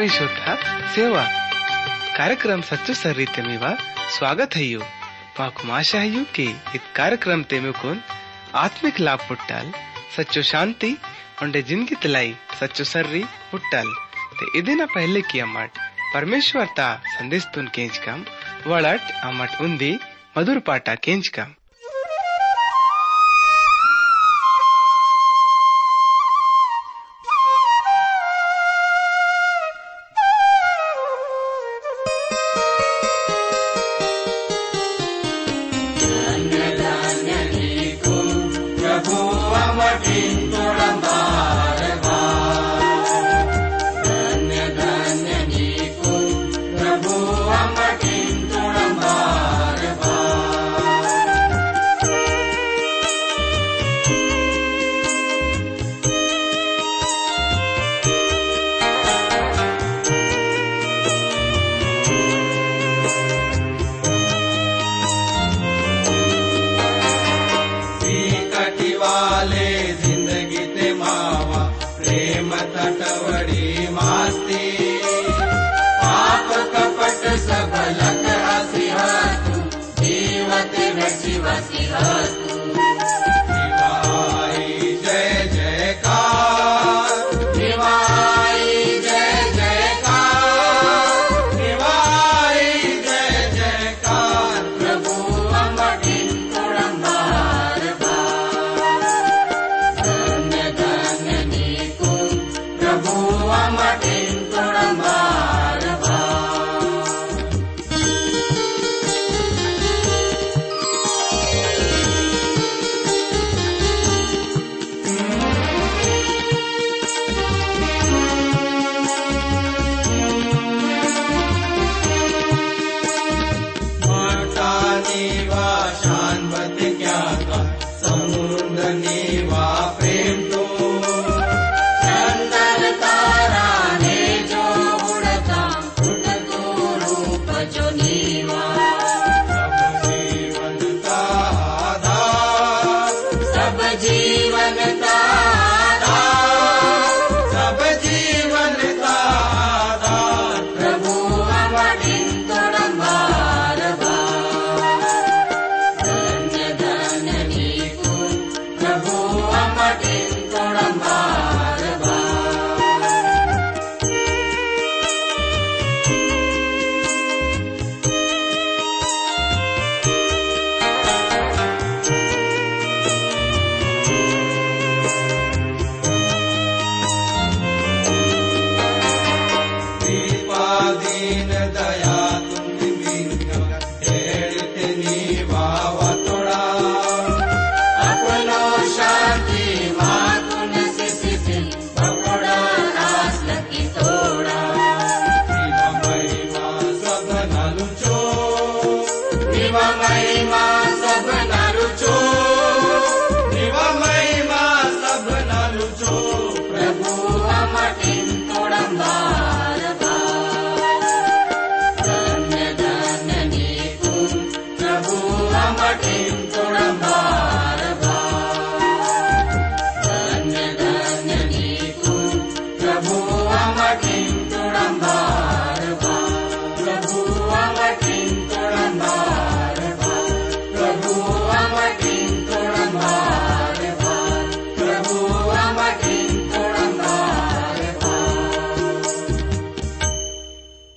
ಆತ್ಮೀಯ ಶೋಧ ಸೇವಾ कार्यक्रम सच्चो सर रीते मेवा स्वागत है यू माकुम आशा है यू कि इत कार्यक्रम ते में कौन आत्मिक लाभ पुट्टाल सच्चो शांति उंडे जिंदगी तलाई सच्चो सर्री पुट्टाल ते इदिना पहले की अमट परमेश्वर ता संदेश तुन केंच कम वड़ट अमट उंदी मधुर पाटा केंच कम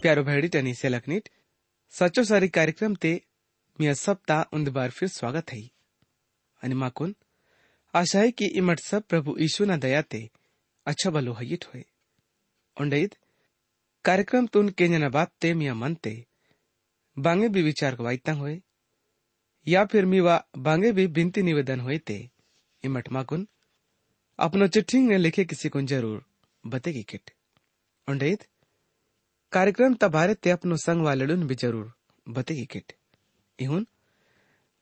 प्यारो भैडी टनी से लखनीट सचो सारी कार्यक्रम ते मी सप्ताह उंद बार फिर स्वागत है। आणि माकून आशा है कि इमट सब प्रभु यीशु ना दया ते अच्छा बलो हयिट होय उंडईद कार्यक्रम तुन केंजना बात ते मिया मन ते बांगे भी विचार वाईतांग होय या फिर मीवा बांगे भी बिनती निवेदन होय ते। इमट माकुन अपनो चिट्ठी ने लिखे किसी को ज़रूर बतेगी किट। उंडईद कार्यक्रम तबारे ते अपनो संग वालडुन भी ज़रूर बतेगी किट। इहुन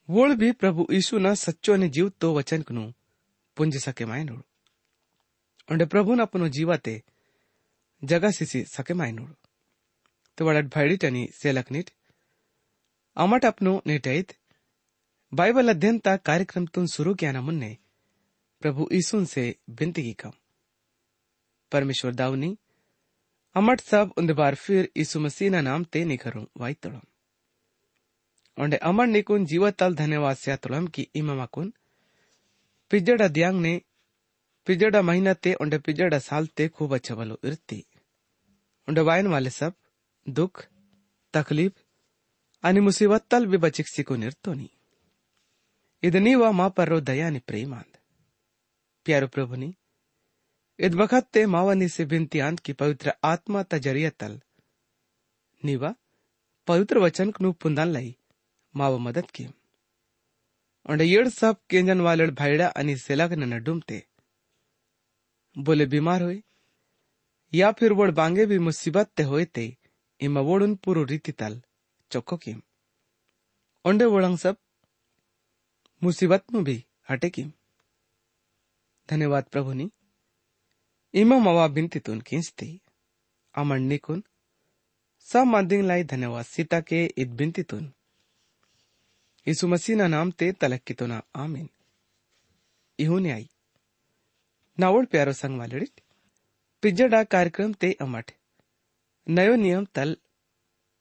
वोळ भी प्रभु यीशु ना सच्चो ने जीव तो वचन कनु, पुंज सके मायनोड। उंडे प्रभु न अपनो जीवाते, जगा सिसी सके मायनोड। तो वडट भैडी टनी सेलक अमट अपनो नेटैत बाइबल अध्ययन ता कार्यक्रम तुन शुरू किया ना मुन्ने, प्रभु यीशुन से विनती की कम। परमेश्वर दावनी अमट सब उन बार फिर यीशु मसीह ना नाम ते निखरू वाई तोड़म। ओंडे अमर निकुन जीवत onde amarnikun jiwatal की tulam ki पिजड़ा दियांग ने पिजड़ा महीना ते ओंडे पिजड़ा साल ते खूब अच्छा बलो इरती। ओंडे वायन वाले सब, दुख, तकलीफ़, अनि मुसीबत तल भी बचिक सिकु निर्तोनी इद नीवा मा पर रो दया आणि प्रेमांद। प्यारो प्रभु नि इद बखत ते मावनी से बिनती आंत की पवित्र आत्मा तजरिया तल नीवा, पवित्र वचन कनु पुंदन लई। माव मदद की। और येड़ सब केंजन वाले भाईड़ा अनि सेलग न डूमते। बोले, बीमार हुए या फिर वोड़ बांगे भी मुसीबत ते होए ते, इमा वोड़ुन पुरु रीति तल चौको की ओंडे वोड़ंग सब मुसीबत में भी हटे की धन्यवाद प्रभुनी। इमा मवा बिनती किंचती अमन निकुन। सब मादिंग लाई धन्यवाद सीता के इत बिनती तुन। ಯೇಸು ಮಸೀನ ನಾಮತೆ ತಲಕ್ಕಿತೋನ ಆಮೇನ್ ಇಹುನೆ ಆಯಿ નાવોળ પ્યારો સંગ વાલડિત પિજ્જડા કાર્યક્રમ તે અમઠ નયો નિયમ તલ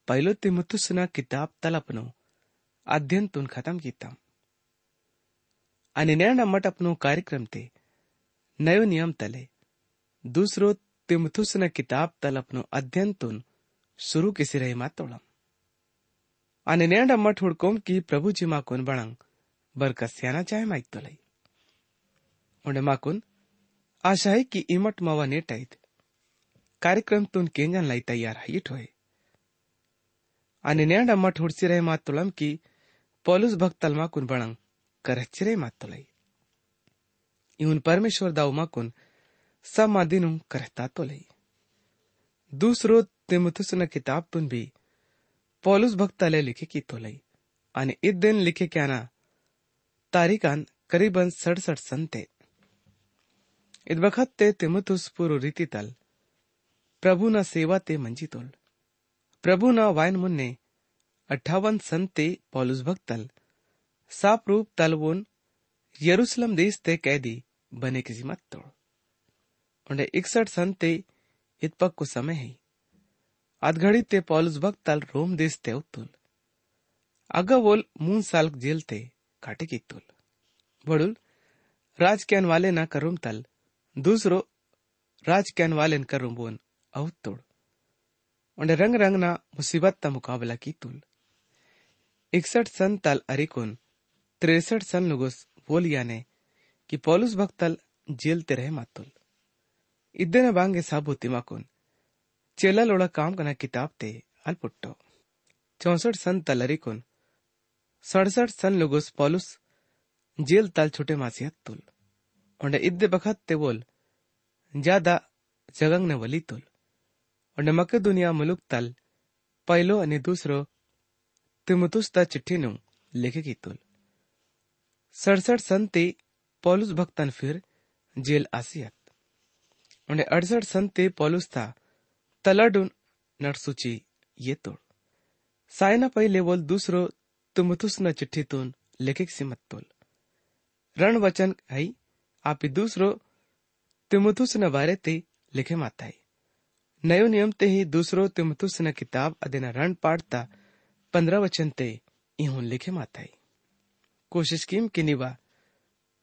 પહેલો તિમથુસના કિતાબ તલ અપનો અધ્યયન તુન ખતમ કીતા અને નેણ અમઠ અપનો કાર્યક્રમ તે નયો નિયમ તલે દૂસરો તિમથુસના કિતાબ તલ અપનો અધ્યયન તુન શરૂ કિસી રહે માતોળમ ಅನೆ ನೇಂಡ ಮಠ್ ಹುಡ್ಕೊಂಕಿ ಪ್ರಭು ಜಿ ಮಾಕುನ್ ಬಣಂಗ್ ಬರ್ಕ ಸ್ಯಾನ ಚಾಯ್ ಮೈತೊಲೈ ಉಂಡೆ ಮಾಕುನ್ आशा है कि इमट मवा नेटाईत कार्यक्रम तुन केंजन लाई तैयार है, इट होय आणि नेंडा मठ हुडसी रहे मातुलम की पॉलुस भक्तलमा कुन बणंग करहची तो मातुलाई इउन परमेश्वर दाउमा कुन, सब मादिनु करहता तो लई। दूसरो तिमुथुस किताब तुन भी पौलुस भक्ताले लिखे की तोलई आणि इत दिन लिखे क्याना तारीखान करीबन सडसठ सन ते इत बखत ते तिमुथुस पुरो रीति तल, प्रभु ना सेवा ते मंजी तोल। प्रभु ना वायन मुन्ने अट्ठावन सन ते पौलुस भक्तल, साप रूप तलवोन यरूशलेम देश ते कैदी बने किसी जिम्मत तोड़ उन्हें इकसठ सन ते इतपक को समय है। अधघड़ी ते पॉलुस भक्त तल रोम देश ते उत्तुल अगा वोल मून साल जेल ते काटे की तुल बड़ुल, राज कैन वाले ना करुम तल। दूसरो, राज कैन वाले न करुम बोन अवत उन्हें रंग रंग ना मुसीबत ता मुकाबला की तुल इकसठ सन तल अरिकुन तिरसठ सन लुगुस बोलिया ने कि पौलुस भक्तल जेल ते रहे मातुल। इद्दे बांगे साबुति माकुन चेला लोड़ा काम कना किताब ते अल्पुट्टो चौसठ सन तलरिकुन, सड़सठ सन लुगुस पौलुस, जेल तल छुटे मासियत तुल। और इद्दे बखत ते बोल, ज़्यादा जगंग ने वली तुल। और मके दुनिया मुलुक तल पहलो અને दूसरो तिमुतुस्ता चिट्ठी नु लेखे की तुल। सड़सठ सन ते पौलुस भक्तन फिर जेल आसियत उन्हें अड़सठ सन ते पौलुस था तलडुन नटसूची ये तोड़. सायना पहिले बोल दूसरो तुमथुस न चिट्ठी तुन लेखिक सिमत तोल. रण वचन है, आप दूसरो तिमुथुस न बारे ते लिखे माता है नयो नियम ते ही दूसरो तिमुथुस न किताब अदेना रण पाड़ता पंद्रह वचन ते इहुन लिखे माता है कोशिश कीम कि निवा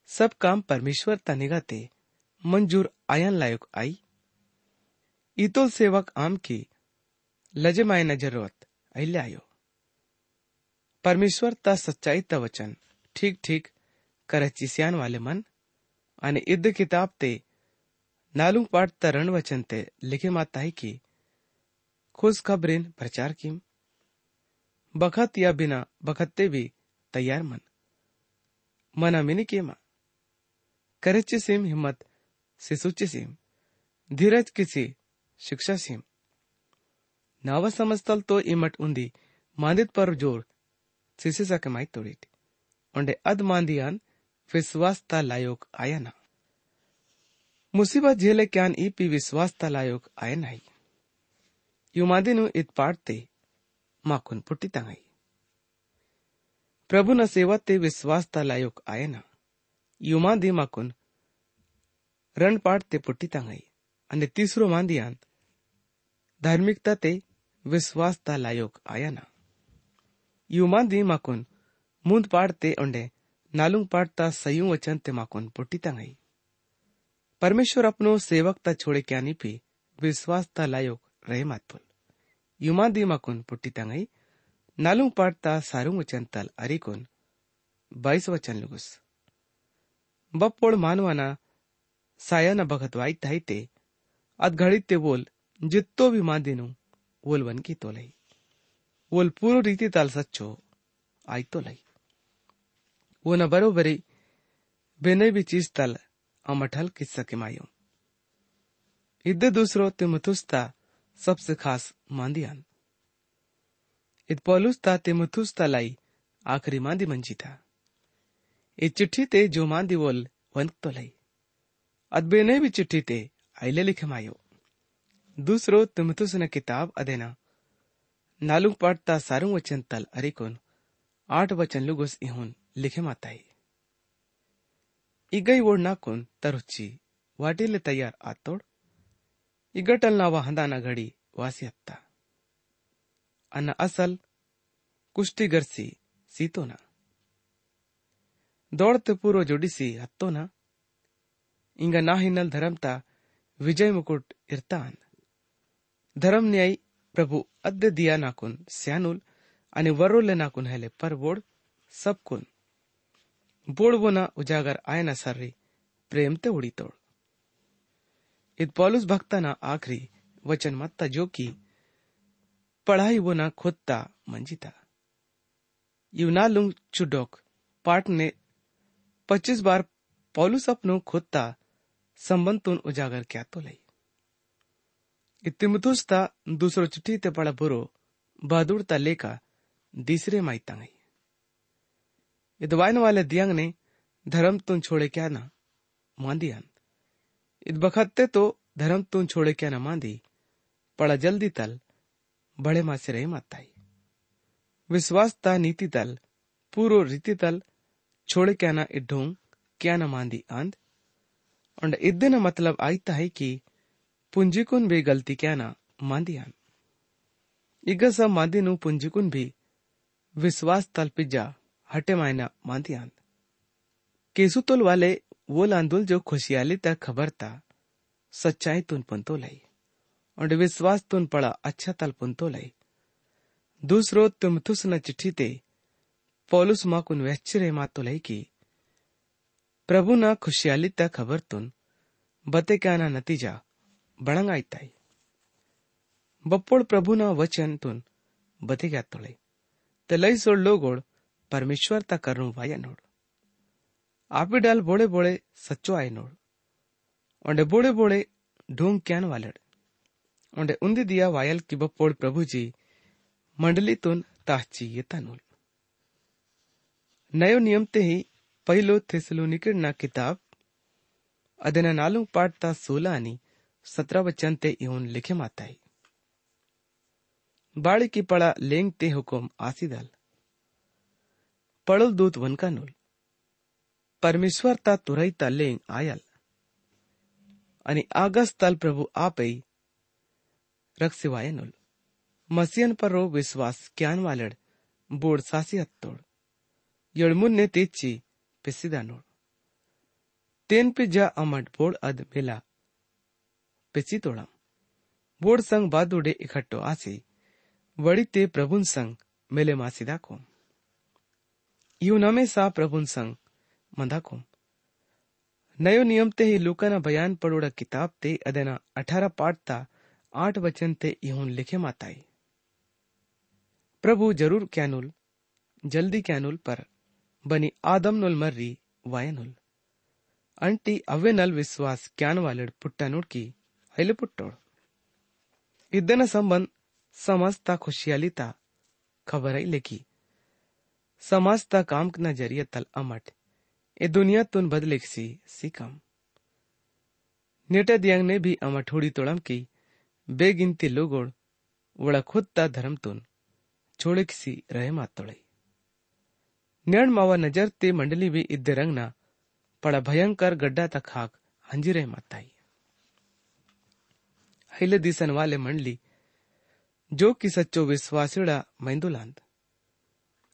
सब काम परमेश्वर ता निगाते मंजूर आयन लायक आई ईतोल सेवक आम की लजे माय न ज़रूरत, अहिल्या आयो। परमेश्वर ता सच्चाई ता वचन ठीक ठीक करे चिसियान वाले मन आणि इद्द किताब ते नालू पाठ ता रण वचन ते लिखे माता है की खुश खबरीन प्रचार कीम। बखत या बिना बखत्ते भी तैयार मन। मना मिनी के केमा करेची सीम हिम्मत सिसुची सीम శిక్షాశయం నవ సంస్థలతో ఇమ్మట్ ఉంది మాందిత్ పర్ జోర్ సిసిసకమై తోడిట్ ఒండే అద్ మాందియాన్ विश्वास लायोग आयना मुसीबत झेले क्यान ई पी विश्वास लायोग आयन हई युमादिनु इत पाडते, माकुन पुट्टी तांगई। प्रभु न सेवा ते विश्वास लायोग आयना युमादी माकुन रण पाडते पुट्टी तंगई। आणि तीसरो मांदियान धार्मिकता ते विश्वास विश्वासता लायक आयाना यू दी माकुन मुंद पाड़ ते ओंडे नालुंग पाड़ता सयू वचन ते माकुन पुटी तंगाई परमेश्वर अपनो सेवक ता छोड़े क्या नी पी विश्वास ता लायक रहे मातपुल युमान दी माकुन पुट्टी तंगाई नालुंग पाड़ता सारुंग वचन तल अरिकुन बाईस वचन लुगुस बपोड़ मानवाना सायाना बघत वाईट थाई ते अत ते बोल ವಿ ಮಾಂದಿನು ಓಲ್ ವನ್ಕಿ ತೋಲೈ ಓಲ್ ಪೂರ್ವ ರೀತಿ ತಾಲ್ ಸಚ್ಚೋ ಆಯ್ತೋಲೈ ಓನ ಬರೋಬರಿ बेने भी चीज तल अमठल किस्सा के मायो इद्दे दूसरो तिमुथुस्ता सबसे खास मांदियान इत पौलुस्ता तिमुथुस्ता लाई आखिरी मांदी मंजी था इस चिट्ठी ते जो मांदी वोल वंक तो लाई अदबेने भी चिट्ठी ते आइले लिखे मायो दूसरो तिमुथुस ने किताब अदेना नालुंग पाटता सारुंग वचन तल अरिकोन आठ वचन लुगुस इहुन लिखे माताई ಇಗೈ ಓಡ್ನಾಕೊಂಡ್ ತರುಚ್ಚಿ ವಾಟಿಲೆ ತಯಾರ್ ಆತೋಡ್ ಇಗಟಲ್ ನಾವ ಹಂದಾನ ಘಡಿ ವಾಸಿ ಹತ್ತ ಅನ್ನ ಅಸಲ್ ಕುಷ್ಟಿಗರ್ಸಿ ಸೀತೋನ ದೌಡತೆ ಪೂರ್ವ ಜೋಡಿಸಿ ಹತ್ತೋನ ಇಂಗ ನಾ ಹಿನ್ನಲ್ ಧರಮ್ತ ವಿಜಯ್ ಮುಕುಟ್ ಇರ್ತಾನ್ धरम न्याय प्रभु अद्य दिया नाकुन स्यानुल आणि वरोले नाकुन हेले पर बोड सब कुन बोडवोना उजागर आयना सर्री प्रेम ते उडी तोड. इत पॉलुस भक्ताना आखरी वचन मत्ता जो की पढ़ाई वो ना खुदता मंजिता. युना लुंग चुडोक पाठ ने पच्चीस बार पॉलुस अपनो खुदता संबंधून उजागर क्या तो लई इतिमुतुस्ता दूसरो चिट्ठी ते पड़ा बुरो बहादुरता लेका तीसरे माई तंगई। इदवाइन वाले दियंग ने धर्म तुन छोड़े क्या ना मांदियान इत बखत्ते तो धर्म तुन छोड़े क्या ना मांदी पड़ा जल्दी तल, बड़े माँ से रहे माताई विश्वासता नीति तल, पूरो रीति तल, छोड़े क्या ना इड्ढोंग, क्या ना मांदी आंद। और इद्दे ना मतलब आईता है कि पुंजिकुन भी गलती ना मांदियान इग सब मांदी पुंजिकुन भी विश्वास तल पिज्जा हटे मायना मांदियान केसुतुल वाले वो लांदुल जो खुशियाली तक खबर था सच्चाई तुन पुंतो लाई और विश्वास तुन पड़ा अच्छा तल पुंतो लाई दूसरो तुम तुस न चिट्ठी ते पौलुस माँ कुन वेच्चरे मातो लाई की प्रभु ना खुशियाली तक खबर तुन बते क्या ना नतीजा बड़ंग आयताई बप्पोड़ प्रभु ना वचन तुन बते क्या तोड़े ते लई सोड़ लोगोड़ परमेश्वर ता करूं वाया नोड़ आपी डाल बोड़े बोड़े सच्चो आए नोड़ ओंडे बोड़े बोड़े ढूंग क्यान वालड़ ओंडे उन्दी दिया वायल की बप्पोड़ प्रभु जी मंडली तुन ताहची ये तनुल नयो नियम ते ही पहिलो थेसलोनिकड किताब ಅದನ್ನ ನಾಲ್ಕು ಪಾಡ್ತಾ ಸೋಲ ಅನಿ सत्रह वचन ते इहुन लिखे माताई। बाड़ी की पड़ा लेंग ते हुकुम आसीदल पड़ल दूत वनका नुल। परमेश्वर ता तुरई ता लेंग आयल। आणि आगस तल प्रभु आपई रक्षिवाय नुल। मसियन पर रो विश्वास क्यान वालड बोड सासी हत्तोड यळमुन ने तेची पिसिदा नोड तेन पे जा अमट बोड अद मेला। पेची तोड़ा। बोर्ड संग बादुडे इकट्ठो आसी। वड़ी ते प्रभुन संग मेले मासी दाको यू नमे सा प्रभुन संग मंदा नयो नियम ते ही लुका ना बयान पड़ोड़ा किताब ते अदेना अठारह पाठ ता आठ वचन ते यून लिखे माताई। प्रभु ज़रूर कैनुल जल्दी कैनुल पर बनी आदम नुल मर्री वायनुल। अंटी अवे नल विश्वास क्यान वालड पुट्टा नुड की ಐಲೆ ಪುಟ್ಟೋಳು ಇದ್ದನ ಸಂಬಂಧ समझता खुशियाली ता खबर आई लेकी समझता काम ना जरिए तल अमट ए दुनिया तुन बदले सी सीकम नेटा दियांग ने भी अमट होड़ी तोड़म की बेगिनती लोगोड़ वड़ा खुद ता धर्म तुन छोड़े किसी रहे मात तोड़ई न्याण मावा नजर ते मंडली भी इद्दे रंग ना पड़ा भयंकर गड्ढा तक हाक हंजिरे मताई हईले दिसन वाले मंडली जो कि सच्चो विश्वासिड़ा मैंदुलांद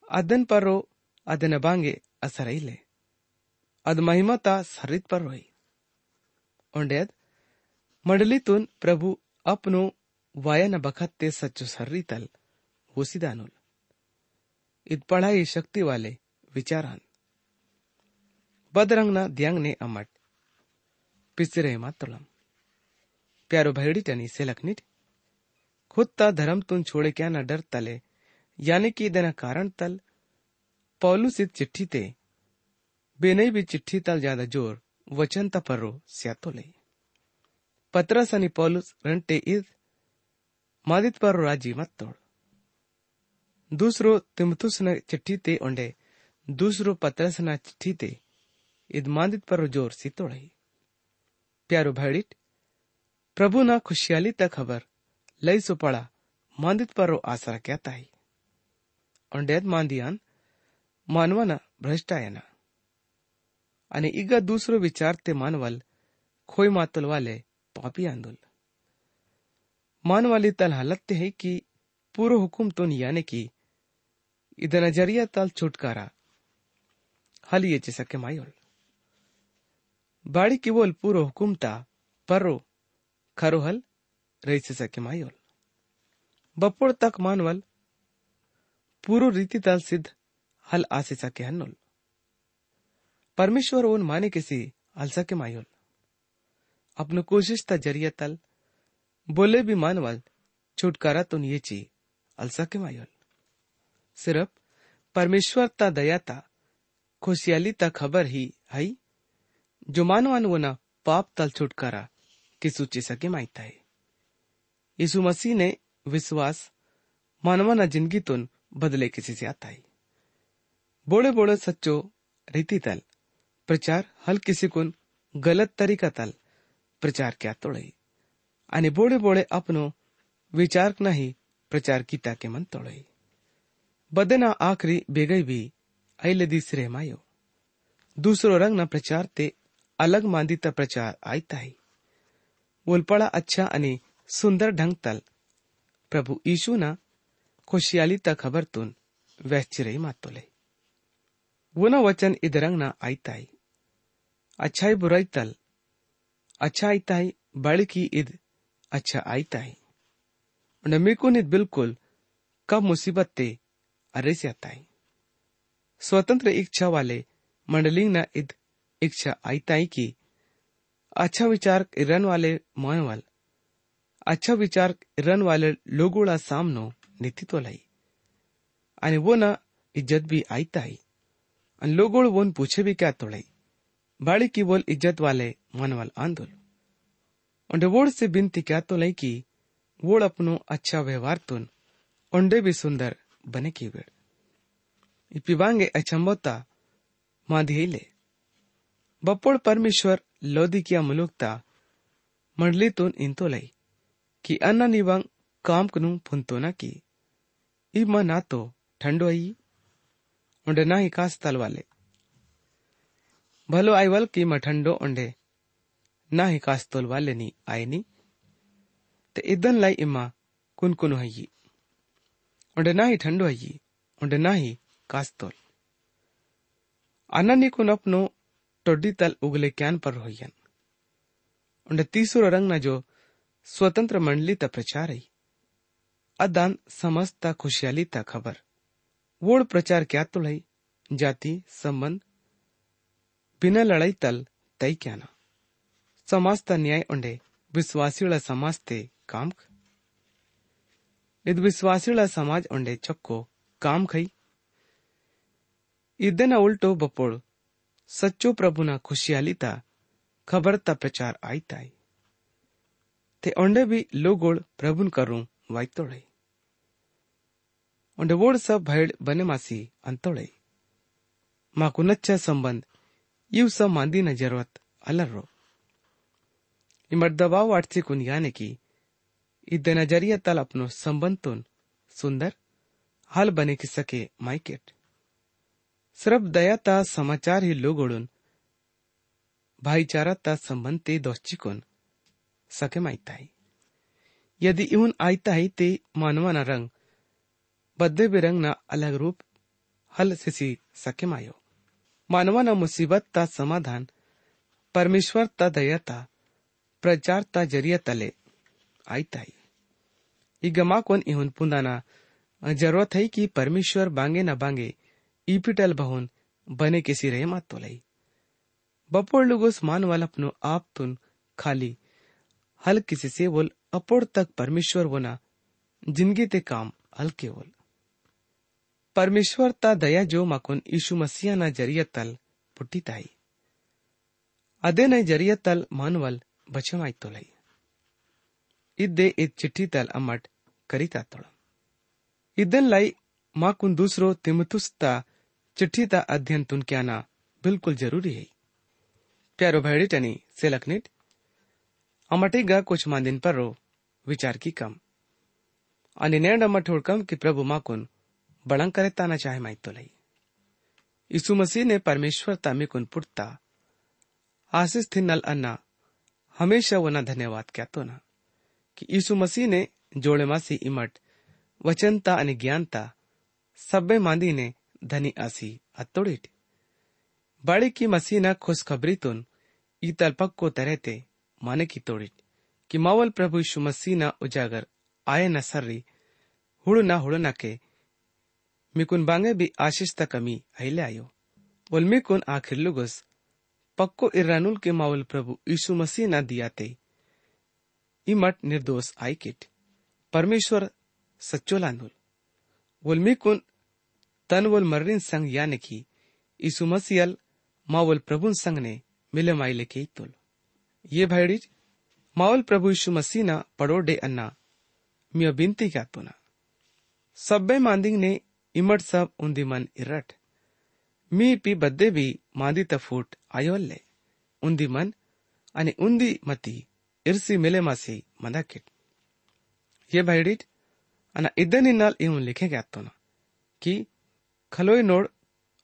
ಅದನ್ ಪರೋ ಅದನ ಬಾಂಗೆ ಅಸರೈಲೆ ಅದ್ ಮಹಿಮತ ಸರಿತ್ ಪರೋಯ್ ಒಂಡೆದ್ मंडलीतून प्रभू अपनो वायन बखत ते सच्चो सर्रीतल हुसिदानुल इत पढ़ाई शक्ति वाले विचारान बदरंग न द्यांग ने अमट पिसरे मातुलम प्यारो भैड़ी टनी सेलकनिट खुद ता धर्म तुन छोड़े क्या न डर तले, यानी कि देना कारण तल। पौलू इत चिट्ठी ते, बेनई भी चिट्ठी तल ज़्यादा ज़ोर, वचन ता पर्रो सियातो ले पत्रस सनी पौलुस रंटे इद, मादित पर राज़ी मत तोड़। दूसरो तिमतुस न चिट्ठी ते ओंडे, दूसरो पत्रस न चिट्ठी ते, इद मादित पर ज़ोर सी तोड़ प्यारो भैड़िट प्रभु ना खुशहाली त खबर, लई सो पड़ा मादित पर्रो आसरा क्या ताई ओंडेद मांदियान, मानवाना भ्रष्टायना। आणि इगा दुसरो विचार ते मानवल खोय मातुल वाले पापी आंदोल। मानवाली तल हालत ते है कि पूरो हुकुम तो याने की, इधर नज़रिया तल छुटकारा हल ये सके मायोल। बाड़ी की बोल पूरो हुकुम ता पर्रो सके मायोल। बपोड़ तक मानवल, पूरो रीति तल सिद्ध, हल आसे सके हन्नुल परमेश्वर ओन माने किसी हल सके मायोल। अपनो कोशिश ता ज़रिया तल, बोले भी मानवल, छुटकारा तो ये ची, हल सके मायोल। सिर्फ़ परमेश्वर ता दया ता, खुशियाली ता खबर ही हई जो मानवान वो ना, पाप तल छुटकारा की सूची सके माहित है यीशु मसीह ने विश्वास, मानवाना ज़िंदगी तुन बदले किसी से आता है बोले बोले सच्चो रीति तल, प्रचार हल किसी कुन गलत तरीका तल, प्रचार क्या तोड़े। आणि बोळे बोळे अपनो विचार नाही प्रचार कीता के मन तोड़ई बदना आखरी बेगई भी ऐले दिसरे मायो। दूसरो रंग न प्रचार ते अलग मांदिता प्रचार आयता है अच्छा ढंग तल। प्रभु यीशु ना खुशियाली ता खबर तुन वैश्चिरई मातोले वो न वचन इदरंग ना आयता है अच्छाई बुराई तल अच्छा आयता बड़ की इद अच्छा आयता है नमीकुन इद बिल्कुल कब मुसीबत ते अरे से आता स्वतंत्र इच्छा वाले मंडलिंग न इद, इच्छा आयताई की अच्छा विचार इरन वाले मोहवल अच्छा विचार इरन वाले लोगोड़ा सामनो नीतित्व लाई। आणि वो ना इज़्ज़त भी आयता है आणि लोगोड़ वोन पूछे भी क्या तोड़ई। बाड़ी की बोल इज़्ज़त वाले मनवल आंदोल। उंडे वोड़ से बिनती क्या तो लई की वोड़ अपनो अच्छा व्यवहार तुन उंडे भी सुंदर बने की वेड़ इपिबांगे अचंबोता माधिले बपोड़ परमेश्वर कनु फुंतो ना की। इब म ना तो ठंडो आई, उंडे ना ही कास तलवाले भलो आईवल की म ठंडो उंडे, ना ही कास तोलवाले नी आए नी। ते इदन लाई इमा कुन कुनु हई। उंडे ना ही ठंडो हई उंडे ना ही कास तोल। अननी कुन अपनो टोडी तल उगले क्यान पर रोहियन। तीसरा रंग न जो स्वतंत्र मंडली ता प्रचार रही अदान समस्त खुशहाली खुशियाली खबर। वोड प्रचार क्या तो लाई जाति, संबंध, बिना लड़ाई तल तय क्या ना समाज ता न्याय उन्हें विश्वासी समाज ते काम क इत समाज उन्हें चक्को काम खाई। इदन उल्टो बपोड़ सचो प्रभु ना खुशियाली ता खबर ता प्रचार आई ताई। ते ओंडे भी लोगोल प्रभुन करूँ वाई तोड़े। ओंडे वोड सब भेड़ बने मासी अंतोड़े। मा को नच्चा संबंध, यू सब मांदी न ज़रूरत अलर्रो इमर दबाव आठचे कुन याने की इद नज़रिया तल अपनो संबंध तुन सुंदर, हाल बने की सके माइकेट सिर्फ़ दया ता समाचार ही लोगोड़ून भाईचारा ता संबंध ते दोस्चिकोन सके माहिताई यदि इवन आयता है ते मानवाना रंग बदले बेरंगना अलग रूप, हल सिसी सके मायो. मानवाना मुसीबत ता समाधान, परमेश्वर ता दयता प्रचार ता ज़रिया तले आयता है इगमा कोन इहुन पुंदाना ज़रूरत है कि परमेश्वर बांगे न बांगे ईपिटल बहुन बने रहे मत तो लई। बपोड़ लोगोस मान वाला अपनो आप तुन खाली। हल किसी से बोल अपोड़ तक परमेश्वर बोना, ज़िंदगी ते काम हल्के बोल। परमेश्वर ता दया जो माकुन यीशु मसीह ना ज़रिया तल पुट्टी ताई। अदे न ज़रिया तल मानवल बचमाई तो लई। इद चिट्ठी तल अमट करीता तोड़। इदन लाई माकुन दूसरो तिमतुस्ता चिट्ठी ता अध्ययन तुन क्याना बिल्कुल ज़रूरी है। प्यारो भैडी टनी सेलकनिट अमटेगा कुछ मांदिन पर रो, विचार की कम। आणि नेंड अमट कम कि प्रभु माकुन बड़ंग करे ताना चाहे माई तो लई। यीशु मसीह ने परमेश्वर तामी कुन पुटता। आशीष थी नल अन्ना, हमेशा वना धन्यवाद क्या तो ना। कि यीशु मसीह ने जोड़े मासी इमट, वचनता आणि ज्ञानता, सब्बे मांदीने धनी आसी अत्तोडीट। बाड़ी की मसीना खुशखबरीतून इतल पक्को तरहते माने की तोड़ीट। कि मावल प्रभु यीशु मसीना उजागर आए न सर्री, हुड़ ना हुड़ ना के, मिकुन बांगे भी आशीष तक कमी अहिले आयो। बोल आखिर लुगुस, पक्को इरानुल के मावल प्रभु यीशु मसीह ना दियाते इमट निर्दोष आई किट। परमेश्वर सच्चो मिकुन तनवल मर्रिन ತನ್ವಲ್ ಮರ್ರಿನ್ ಸಂಗ್ ಯಾನಕಿ मावल प्रभु संग ने मिले ಮಿಲೆ ಮಾಯಿಲೆಕೆ तुल। ये भाईड़ी मावल प्रभु ईसु मसीह ना पड़ो डे अन्ना, मियो बिनती क्या तुना सब्बे मांदिंग ने इमट सब उन्दी मन इरट। मी पी बद्दे भी मांदी तफूट आयोल्ले। उन्दी मन, अने उन्दी मती इरसी मिले मासी मदा किट। ये भाईड़ी अना इदन इन्नाल इवन लिखे क्या तो ना कि खलोय नोड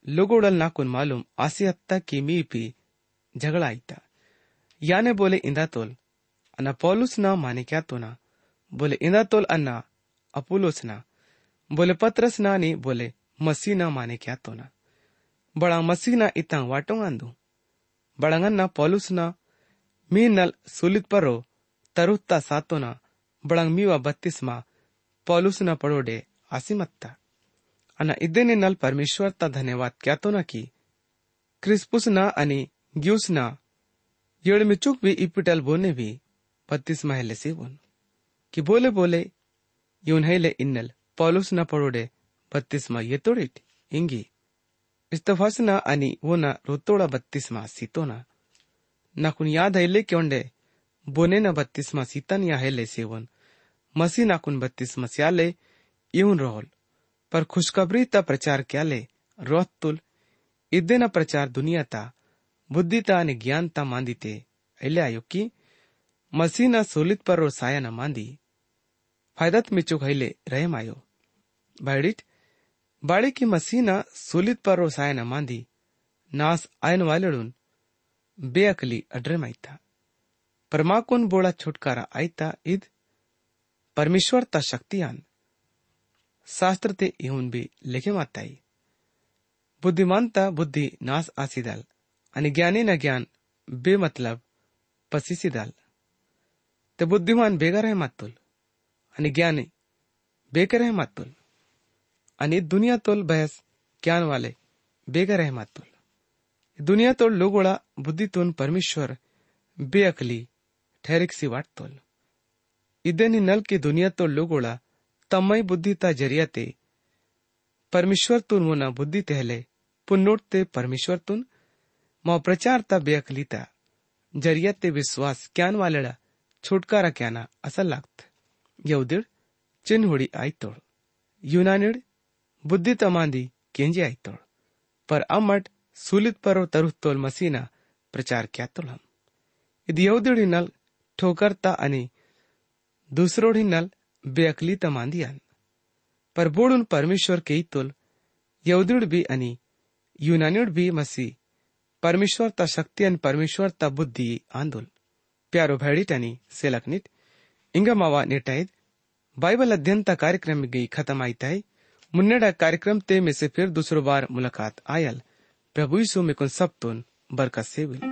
लोगोडल नाकुन मालूम आसी हत्ता की मी पी झगड़ा आईता याने बोले इंदा तोल अना पौलुस ना माने क्या तो ना बोले इंदा तोल अन्ना अपुलोस ना बोले पत्रस ना नी बोले मसी ना माने क्या तो ना बड़ा मसी ना इता वाटो आंदू बड़ंगन ना पौलुस ना ना न इद्देने नल परमेश्वर ता क्या तो ना की? क्रिस्पुस ना अनि ग्यूस ना। येड़ में चुक भी इपिटल बोने भी, पत्तीस महले से बोन। कि बोले बोले, यून हेले इन्नल, पौलुस न पड़ोडे बत्तीस मा ये तोड़िट इंगी। इस्तफास ना अनि वो ना रोतोड़ा बत्तीस मा सीतो ना। ना कुन याद हेले क्योंडे, बोने न बत्तीस मा सीतन या हेले सेवन मसी नाकुन बत्तीस मस्याले इवन रोल। पर खुशखबरी ता प्रचार क्याले रोह तुल, इद्दे न प्रचार दुनिया ता, बुद्धि ता आणि ज्ञान ता मांदीते ऐले आयो की मसी न सोलित पर रो साया न मांदी। फायदत मिचुक हैले रहे मायो बायडिट बाड़ी की मसी न सोलित पर रो साया न मांदी, नास आयन वालेडून बेअकली अड्रे माईता परमाकुन बोला छुटकारा आयता इद परमेश्वर ता शक्तियान। शास्त्र ते येऊन बी लेखे माताई बुद्धिमानता बुद्धी नास आसिदाल आणि ज्ञानी न ज्ञान बेमतलब पसिसिदाल ते बुद्धिमान बेगर है मातुल आणि ज्ञानी बेकर है मातुल आणि दुनिया तोल बहस ज्ञान वाले बेगर है मातुल दुनिया तोल लोगोळा बुद्धीतून परमेश्वर बेअकली ठहरिकसी वाटतोल ಇದೆನಿ ನಲ್ಕಿ ದುನಿಯಾತೋ ಲೋಗೋಳ ತಮ್ಮೈ ಬುದ್ಧಿತ ಜರಿಯತೆ परमेश्वर तुन मुना बुद्धि तेहले पुन्नोटते परमेश्वर तुन मौ प्रचारता बेअकलीता जरियते विश्वास क्यान वालेडा छुटकारा क्याना असल लागत यवदिड चिन्हुडी आयतोड युनानिड बुद्धि तमांदी केंजी आयतोड पर अमट सुलित परो तरुतोल मसीना प्रचार क्यातोल हम इद यवदिडी नल ठोकरता आणि बेअकली तमांदी आन पर बोड़ुन परमेश्वर के तुल यहूदीण भी अनि, यूनानियुड़ भी मसी परमेश्वर त शक्ति अन परमेश्वर त बुद्धि आंदोल। प्यारो भैडी टनी से लखनित इंगा मावा नेटाइद बाइबल अध्ययन का कार्यक्रम में गई खत्म आई तय मुन्नेडा कार्यक्रम ते में से फिर दूसरो बार मुलाकात आयल। प्रभु यीशु में कुन सब तुन बरकत से बिल